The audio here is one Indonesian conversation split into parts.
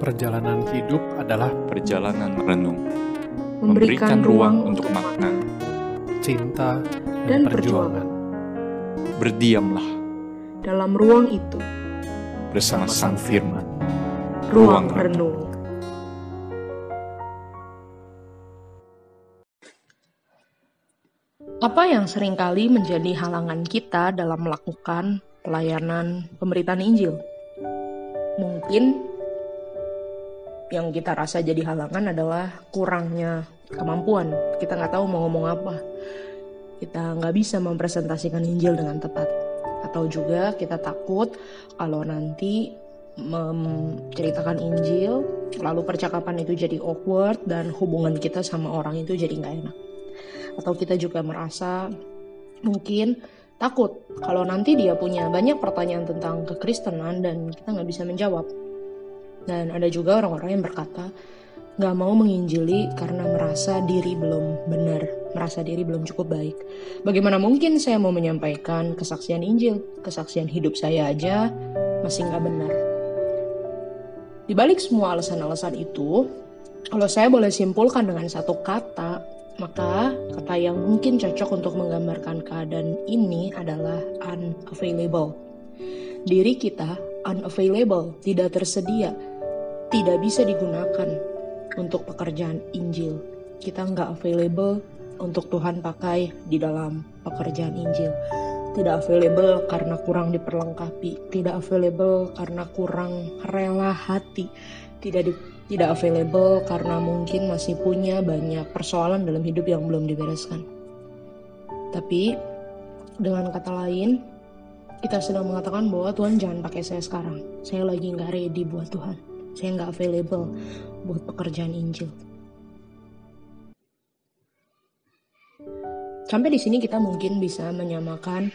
Perjalanan hidup adalah perjalanan renung, memberikan ruang untuk makna. cinta Dan dan, perjuangan. Berdiamlah dalam ruang itu, bersama Sang Firman. ruang Ruang renung. Apa yang sering kali menjadi halangan kita dalam melakukan pelayanan pemberitaan Injil? Mungkin yang kita rasa jadi halangan adalah kurangnya kemampuan. Kita nggak tahu mau ngomong apa. Kita nggak bisa mempresentasikan Injil dengan tepat. Atau juga kita takut kalau nanti menceritakan Injil, lalu percakapan itu jadi awkward dan hubungan kita sama orang itu jadi nggak enak. Atau kita juga merasa mungkin takut kalau nanti dia punya banyak pertanyaan tentang kekristenan dan kita nggak bisa menjawab. Dan ada juga orang-orang yang berkata nggak mau menginjili karena merasa diri belum benar, merasa diri belum cukup baik. Bagaimana mungkin saya mau menyampaikan kesaksian Injil, kesaksian hidup saya aja masih nggak benar. Di balik semua alasan-alasan itu, kalau saya boleh simpulkan dengan satu kata, maka kata yang mungkin cocok untuk menggambarkan keadaan ini adalah unavailable. Diri kita unavailable, tidak tersedia, tidak bisa digunakan untuk pekerjaan Injil. Kita nggak available untuk Tuhan pakai di dalam pekerjaan Injil. Tidak available karena kurang diperlengkapi, tidak available karena kurang rela hati, tidak di, tidak available karena mungkin masih punya banyak persoalan dalam hidup yang belum dibereskan. Tapi dengan kata lain, kita sedang mengatakan bahwa Tuhan jangan pakai saya sekarang. Saya lagi nggak ready buat Tuhan. Saya nggak available buat pekerjaan Injil. Sampai di sini kita mungkin bisa menyamakan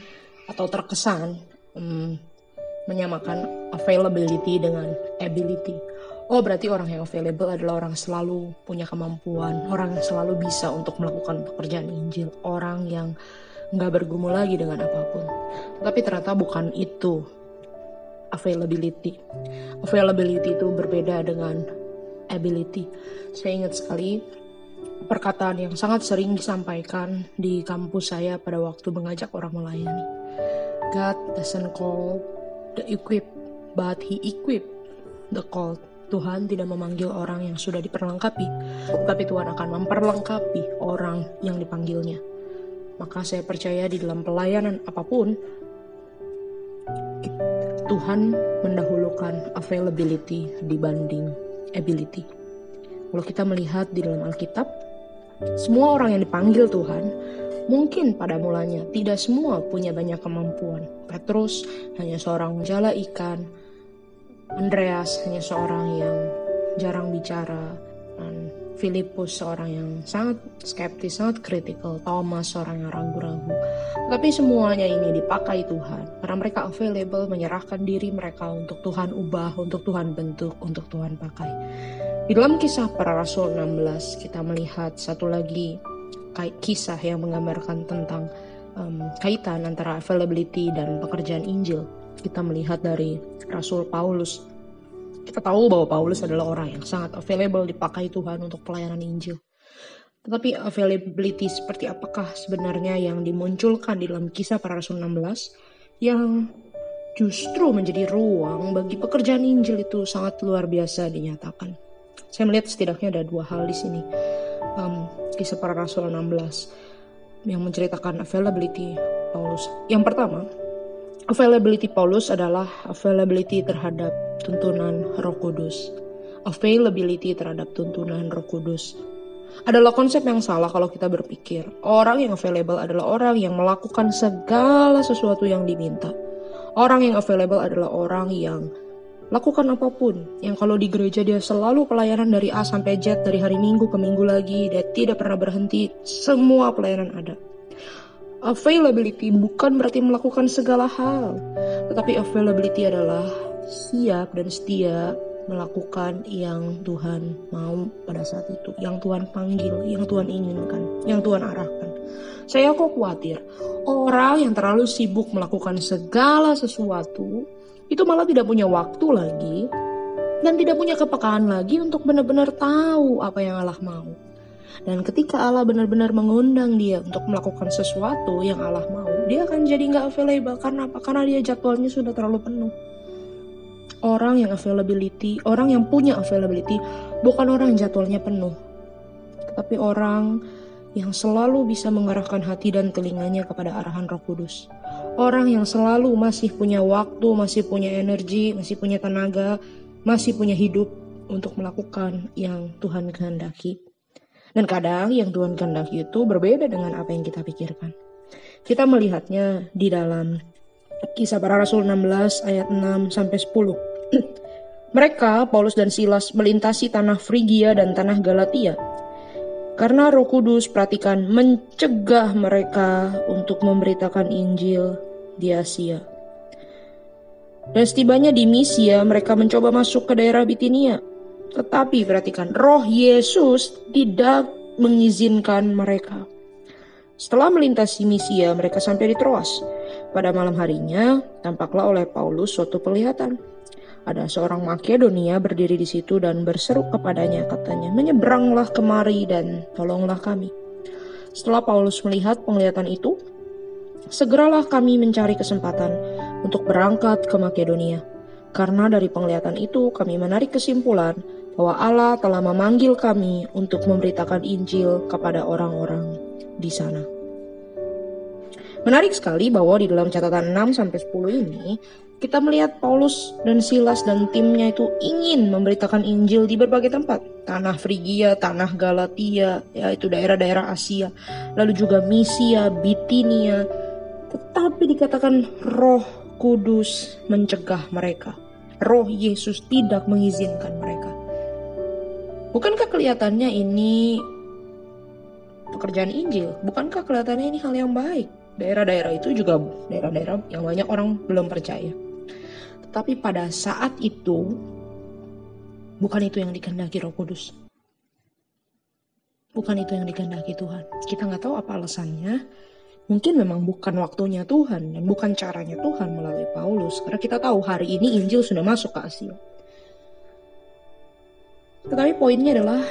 atau terkesan hmm, menyamakan availability dengan ability. Oh berarti orang yang available adalah orang selalu punya kemampuan, orang yang selalu bisa untuk melakukan pekerjaan Injil, orang yang nggak bergumul lagi dengan apa pun. Tapi ternyata bukan itu availability. Availability itu berbeda dengan ability. Saya ingat sekali perkataan yang sangat sering disampaikan di kampus saya pada waktu mengajak orang melayani. God doesn't call the equipped, but He equip the called. Tuhan tidak memanggil orang yang sudah diperlengkapi, tapi Tuhan akan memperlengkapi orang yang dipanggilnya. Maka saya percaya di dalam pelayanan apa pun, Tuhan mendahulukan availability dibanding ability. Kalau kita melihat di dalam Alkitab, semua orang yang dipanggil Tuhan mungkin pada mulanya tidak semua punya banyak kemampuan. Petrus hanya seorang jala ikan, Andreas hanya seorang yang jarang bicara, dan Filipus seorang yang sangat skeptis, sangat kritikal, Thomas seorang yang ragu-ragu. Tapi semuanya ini dipakai Tuhan karena mereka available menyerahkan diri mereka untuk Tuhan ubah, untuk Tuhan bentuk, untuk Tuhan pakai. Di dalam kisah para rasul 16 kita melihat satu lagi kisah yang menggambarkan tentang um, kaitan antara availability dan pekerjaan Injil. Kita melihat dari Rasul Paulus. Kita tahu bahwa Paulus adalah orang yang sangat available dipakai Tuhan untuk pelayanan Injil. Tetapi availability seperti apakah sebenarnya yang dimunculkan di dalam kisah para Rasul 16 yang justru menjadi ruang bagi pekerjaan Injil itu sangat luar biasa dinyatakan. Saya melihat setidaknya ada dua hal di sini. Um, kisah para Rasul 16 yang menceritakan availability Paulus. Yang pertama, availability Paulus adalah availability terhadap tuntunan Roh Kudus. Availability terhadap tuntunan Roh Kudus adalah konsep yang salah kalau kita berpikir orang yang available adalah orang yang melakukan segala sesuatu yang diminta. Orang yang available adalah orang yang lakukan apa pun. Yang kalau di gereja dia selalu pelayanan dari A sampai Z, dari hari Minggu ke Minggu lagi, dia tidak pernah berhenti, semua pelayanan ada. Availability bukan berarti melakukan segala hal, tetapi availability adalah siap dan setia melakukan yang Tuhan mau pada saat itu, yang Tuhan panggil, yang Tuhan inginkan, yang Tuhan arahkan. Saya kok khawatir orang yang terlalu sibuk melakukan segala sesuatu itu malah tidak punya waktu lagi dan tidak punya kepekaan lagi untuk benar-benar tahu apa yang Allah mau. Dan ketika Allah benar-benar mengundang dia untuk melakukan sesuatu yang Allah mau, dia akan jadi nggak available karena apa? Karena dia jadwalnya sudah terlalu penuh. Orang yang availability, orang yang punya availability, bukan orang jadwalnya penuh, tetapi orang yang selalu bisa mengarahkan hati dan telinganya kepada arahan Roh Kudus. Orang yang selalu masih punya waktu, masih punya energi, masih punya tenaga, masih punya hidup untuk melakukan yang Tuhan kehendaki. Dan kadang yang Tuhan kehendaki itu berbeda dengan apa yang kita pikirkan. Kita melihatnya di dalam Kisah Para Rasul 16 ayat 6 sampai 10. Mereka, Paulus dan Silas, melintasi tanah Frigia dan tanah Galatia. Karena Roh Kudus, perhatikan, mencegah mereka untuk memberitakan Injil di Asia. Dan setibanya di Misia, mereka mencoba masuk ke daerah Bitinia. Tetapi perhatikan, roh Yesus tidak mengizinkan mereka. Setelah melintasi Misia, mereka sampai di Troas. Pada malam harinya, tampaklah oleh Paulus suatu penglihatan. Ada seorang Makedonia berdiri di situ dan berseru kepadanya, katanya, menyeberanglah kemari dan tolonglah kami. Setelah Paulus melihat penglihatan itu, segeralah kami mencari kesempatan untuk berangkat ke Makedonia. Karena dari penglihatan itu kami menarik kesimpulan bahwa Allah telah memanggil kami untuk memberitakan Injil kepada orang-orang di sana. Menarik sekali bahwa di dalam catatan 6 sampai 10 ini kita melihat Paulus dan Silas dan timnya itu ingin memberitakan Injil di berbagai tempat. Tanah Frigia, tanah Galatia, yaitu daerah-daerah Asia. Lalu juga Misia, Bitinia. Tetapi dikatakan roh kudus mencegah mereka. Roh Yesus tidak mengizinkan mereka. Bukankah kelihatannya ini pekerjaan Injil? Bukankah kelihatannya ini hal yang baik? Daerah-daerah itu juga daerah-daerah yang banyak orang belum percaya. Tapi pada saat itu, bukan itu yang dikehendaki Roh Kudus. Bukan itu yang dikehendaki Tuhan. Kita nggak tahu apa alasannya. Mungkin memang bukan waktunya Tuhan dan bukan caranya Tuhan melalui Paulus. Karena kita tahu hari ini Injil sudah masuk ke Asia. Tetapi poinnya adalah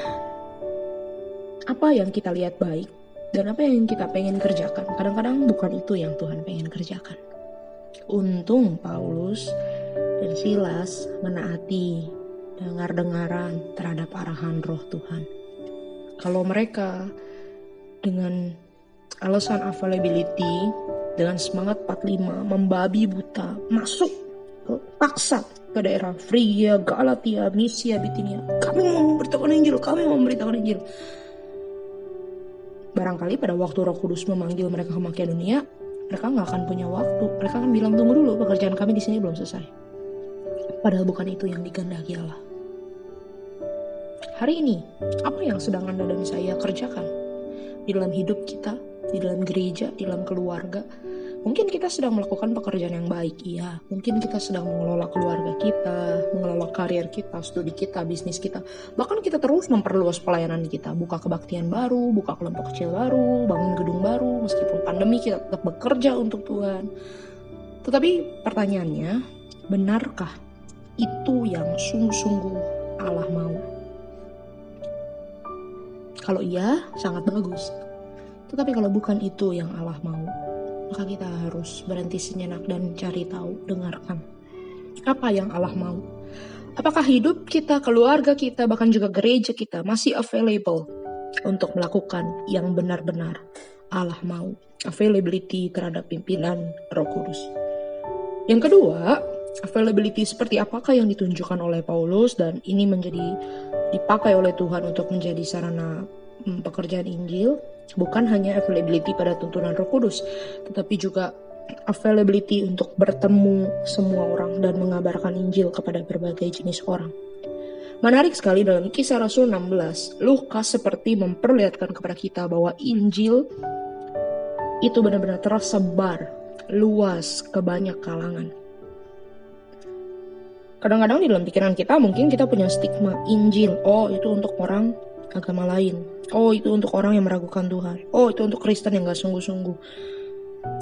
apa yang kita lihat baik dan apa yang kita pengen kerjakan. Kadang-kadang bukan itu yang Tuhan pengen kerjakan. Untung Paulus dan Silas menaati dengar-dengaran terhadap arahan roh Tuhan. Kalau mereka dengan alasan availability, dengan semangat 45, membabi buta, masuk paksa ke daerah Frigia, Galatia, Misia, Bitinia. Kami mau memberitakan Injil, kami mau memberitakan Injil. Barangkali pada waktu Roh Kudus memanggil mereka ke Makedonia, mereka nggak akan punya waktu. Mereka akan bilang tunggu dulu, pekerjaan kami di sini belum selesai. Padahal bukan itu yang dikehendaki Allah. Hari ini, apa yang sedang Anda dan saya kerjakan? Di dalam hidup kita, di dalam gereja, di dalam keluarga, Mungkin kita sedang melakukan pekerjaan yang baik, iya. Mungkin kita sedang mengelola keluarga kita, mengelola karir kita, studi kita, bisnis kita. Bahkan kita terus memperluas pelayanan kita, buka kebaktian baru, buka kelompok kecil baru, bangun gedung baru, meskipun pandemi kita tetap bekerja untuk Tuhan. Tetapi pertanyaannya, benarkah itu yang sungguh-sungguh Allah mau. Kalau iya, sangat bagus. Tetapi kalau bukan itu yang Allah mau, maka kita harus berhenti sejenak dan cari tahu, dengarkan. Apa yang Allah mau? Apakah hidup kita, keluarga kita, bahkan juga gereja kita masih available untuk melakukan yang benar-benar Allah mau? Availability terhadap pimpinan Roh Kudus. Yang kedua, availability seperti apakah yang ditunjukkan oleh Paulus dan ini menjadi dipakai oleh Tuhan untuk menjadi sarana hmm, pekerjaan Injil bukan hanya availability pada tuntunan Roh Kudus tetapi juga availability untuk bertemu semua orang dan mengabarkan Injil kepada berbagai jenis orang. Menarik sekali dalam kisah Rasul 16, Lukas seperti memperlihatkan kepada kita bahwa Injil itu benar-benar tersebar luas ke banyak kalangan. Kadang-kadang di dalam pikiran kita mungkin kita punya stigma Injil. Oh, itu untuk orang agama lain. Oh, itu untuk orang yang meragukan Tuhan. Oh, itu untuk Kristen yang gak sungguh-sungguh.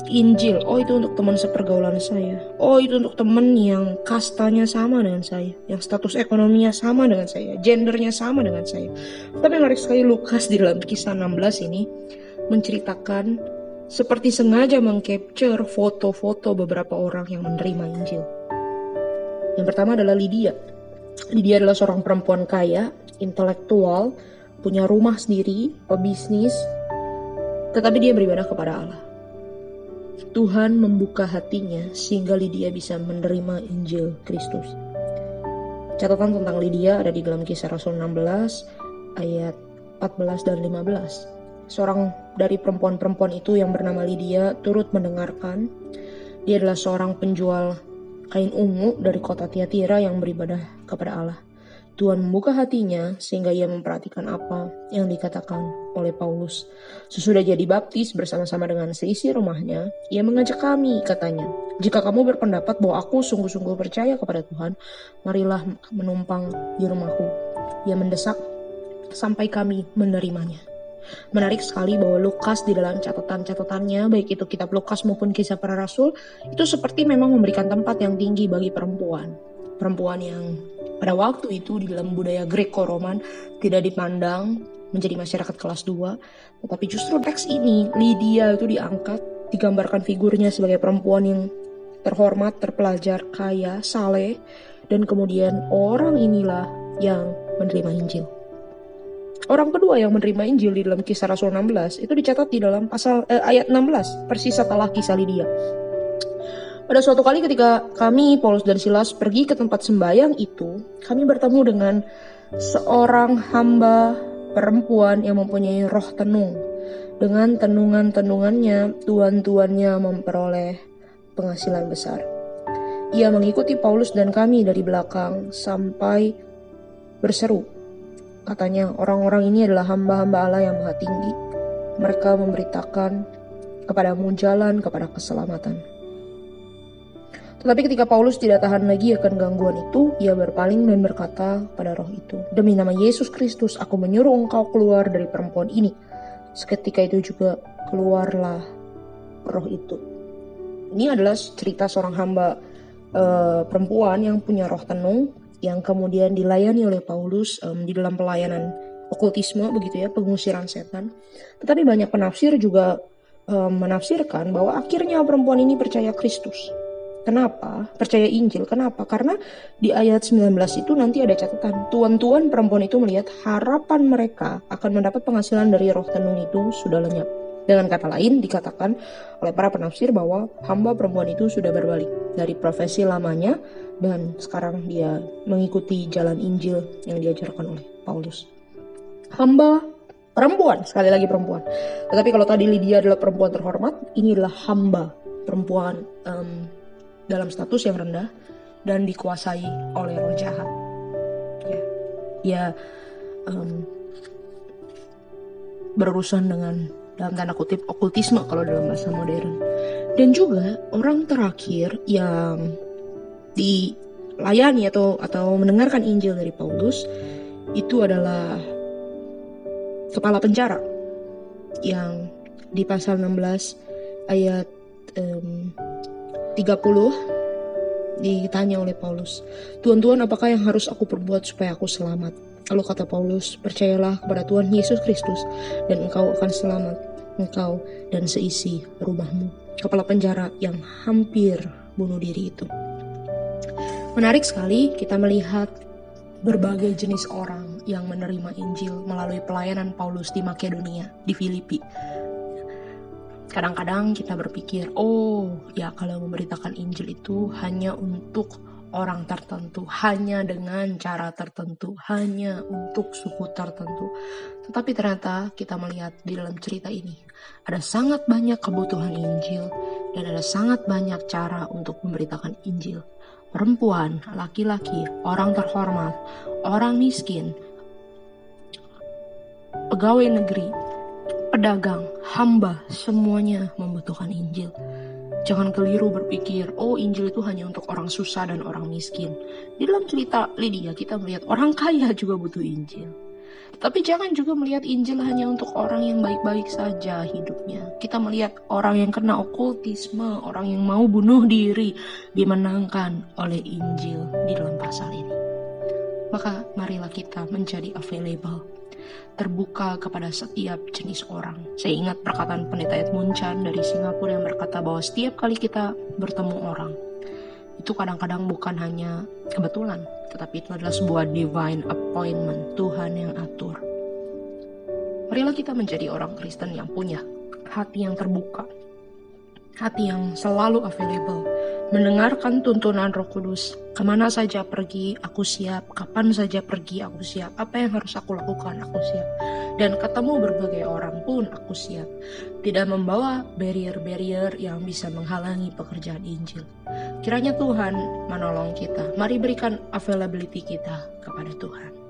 Injil, oh itu untuk teman sepergaulan saya. Oh itu untuk teman yang kastanya sama dengan saya, yang status ekonominya sama dengan saya, gendernya sama dengan saya. Tapi menarik sekali Lukas di dalam kisah 16 ini menceritakan seperti sengaja mengcapture foto-foto beberapa orang yang menerima Injil. Yang pertama adalah Lydia. Lydia adalah seorang perempuan kaya, intelektual, punya rumah sendiri, pebisnis, tetapi dia beribadah kepada Allah. Tuhan membuka hatinya sehingga Lydia bisa menerima Injil Kristus. Catatan tentang Lydia ada di dalam kisah Rasul 16 ayat 14 dan 15. Seorang dari perempuan-perempuan itu yang bernama Lydia turut mendengarkan. Dia adalah seorang penjual kain ungu dari kota Tiatira yang beribadah kepada Allah. Tuhan membuka hatinya sehingga ia memperhatikan apa yang dikatakan oleh Paulus. Sesudah jadi baptis bersama-sama dengan seisi rumahnya, ia mengajak kami, katanya, jika kamu berpendapat bahwa aku sungguh-sungguh percaya kepada Tuhan, marilah menumpang di rumahku. Ia mendesak sampai kami menerimanya. Menarik sekali bahwa Lukas di dalam catatan-catatannya, baik itu kitab Lukas maupun kisah para rasul, itu seperti memang memberikan tempat yang tinggi bagi perempuan. Perempuan yang pada waktu itu di dalam budaya Greco-Roman tidak dipandang menjadi masyarakat kelas 2, tetapi justru teks ini Lydia itu diangkat, digambarkan figurnya sebagai perempuan yang terhormat, terpelajar, kaya, saleh, dan kemudian orang inilah yang menerima Injil. Orang kedua yang menerima Injil di dalam kisah Rasul 16 itu dicatat di dalam pasal eh, ayat 16 persis setelah kisah Lydia. Pada suatu kali ketika kami, Paulus dan Silas, pergi ke tempat sembayang itu, kami bertemu dengan seorang hamba perempuan yang mempunyai roh tenung. Dengan tenungan-tenungannya, tuan-tuannya memperoleh penghasilan besar. Ia mengikuti Paulus dan kami dari belakang sampai berseru. Katanya, orang-orang ini adalah hamba-hamba Allah yang maha tinggi. Mereka memberitakan kepadamu jalan kepada keselamatan. Tetapi ketika Paulus tidak tahan lagi akan gangguan itu, ia berpaling dan berkata pada roh itu, Demi nama Yesus Kristus, aku menyuruh engkau keluar dari perempuan ini. Seketika itu juga keluarlah roh itu. Ini adalah cerita seorang hamba uh, perempuan yang punya roh tenung, yang kemudian dilayani oleh Paulus um, di dalam pelayanan okultisme begitu ya, pengusiran setan. Tetapi banyak penafsir juga um, menafsirkan bahwa akhirnya perempuan ini percaya Kristus Kenapa? Percaya Injil. Kenapa? Karena di ayat 19 itu nanti ada catatan. Tuan-tuan perempuan itu melihat harapan mereka akan mendapat penghasilan dari roh tenung itu sudah lenyap. Dengan kata lain dikatakan oleh para penafsir bahwa hamba perempuan itu sudah berbalik dari profesi lamanya dan sekarang dia mengikuti jalan Injil yang diajarkan oleh Paulus. Hamba perempuan, sekali lagi perempuan. Tetapi kalau tadi Lydia adalah perempuan terhormat, ini adalah hamba perempuan um, dalam status yang rendah dan dikuasai oleh roh jahat. Ya, ya um, berurusan dengan dalam tanda kutip okultisme kalau dalam bahasa modern. Dan juga orang terakhir yang dilayani atau atau mendengarkan Injil dari Paulus itu adalah kepala penjara yang di pasal 16 ayat um, 30 ditanya oleh Paulus, Tuhan-Tuhan apakah yang harus aku perbuat supaya aku selamat? Lalu kata Paulus, percayalah kepada Tuhan Yesus Kristus dan engkau akan selamat, engkau dan seisi rumahmu. Kepala penjara yang hampir bunuh diri itu. Menarik sekali kita melihat berbagai jenis orang yang menerima Injil melalui pelayanan Paulus di Makedonia, di Filipi. Kadang-kadang kita berpikir, oh ya kalau memberitakan Injil itu hanya untuk orang tertentu, hanya dengan cara tertentu, hanya untuk suku tertentu. Tetapi ternyata kita melihat di dalam cerita ini ada sangat banyak kebutuhan Injil dan ada sangat banyak cara untuk memberitakan Injil. Perempuan, laki-laki, orang terhormat, orang miskin, pegawai negeri, pedagang, hamba, semuanya membutuhkan Injil. Jangan keliru berpikir, oh Injil itu hanya untuk orang susah dan orang miskin. Di dalam cerita Lydia kita melihat orang kaya juga butuh Injil. Tapi jangan juga melihat Injil hanya untuk orang yang baik-baik saja hidupnya. Kita melihat orang yang kena okultisme, orang yang mau bunuh diri, dimenangkan oleh Injil di dalam pasal ini. Maka marilah kita menjadi available, terbuka kepada setiap jenis orang. Saya ingat perkataan pendeta Edmund Chan dari Singapura yang berkata bahwa setiap kali kita bertemu orang, itu kadang-kadang bukan hanya kebetulan, tetapi itu adalah sebuah divine appointment, Tuhan yang atur. Marilah kita menjadi orang Kristen yang punya hati yang terbuka, hati yang selalu available, mendengarkan tuntunan Roh Kudus. Ke mana saja pergi, aku siap. Kapan saja pergi, aku siap. Apa yang harus aku lakukan, aku siap. Dan ketemu berbagai orang pun, aku siap. Tidak membawa barrier-barrier yang bisa menghalangi pekerjaan Injil. Kiranya Tuhan menolong kita. Mari berikan availability kita kepada Tuhan.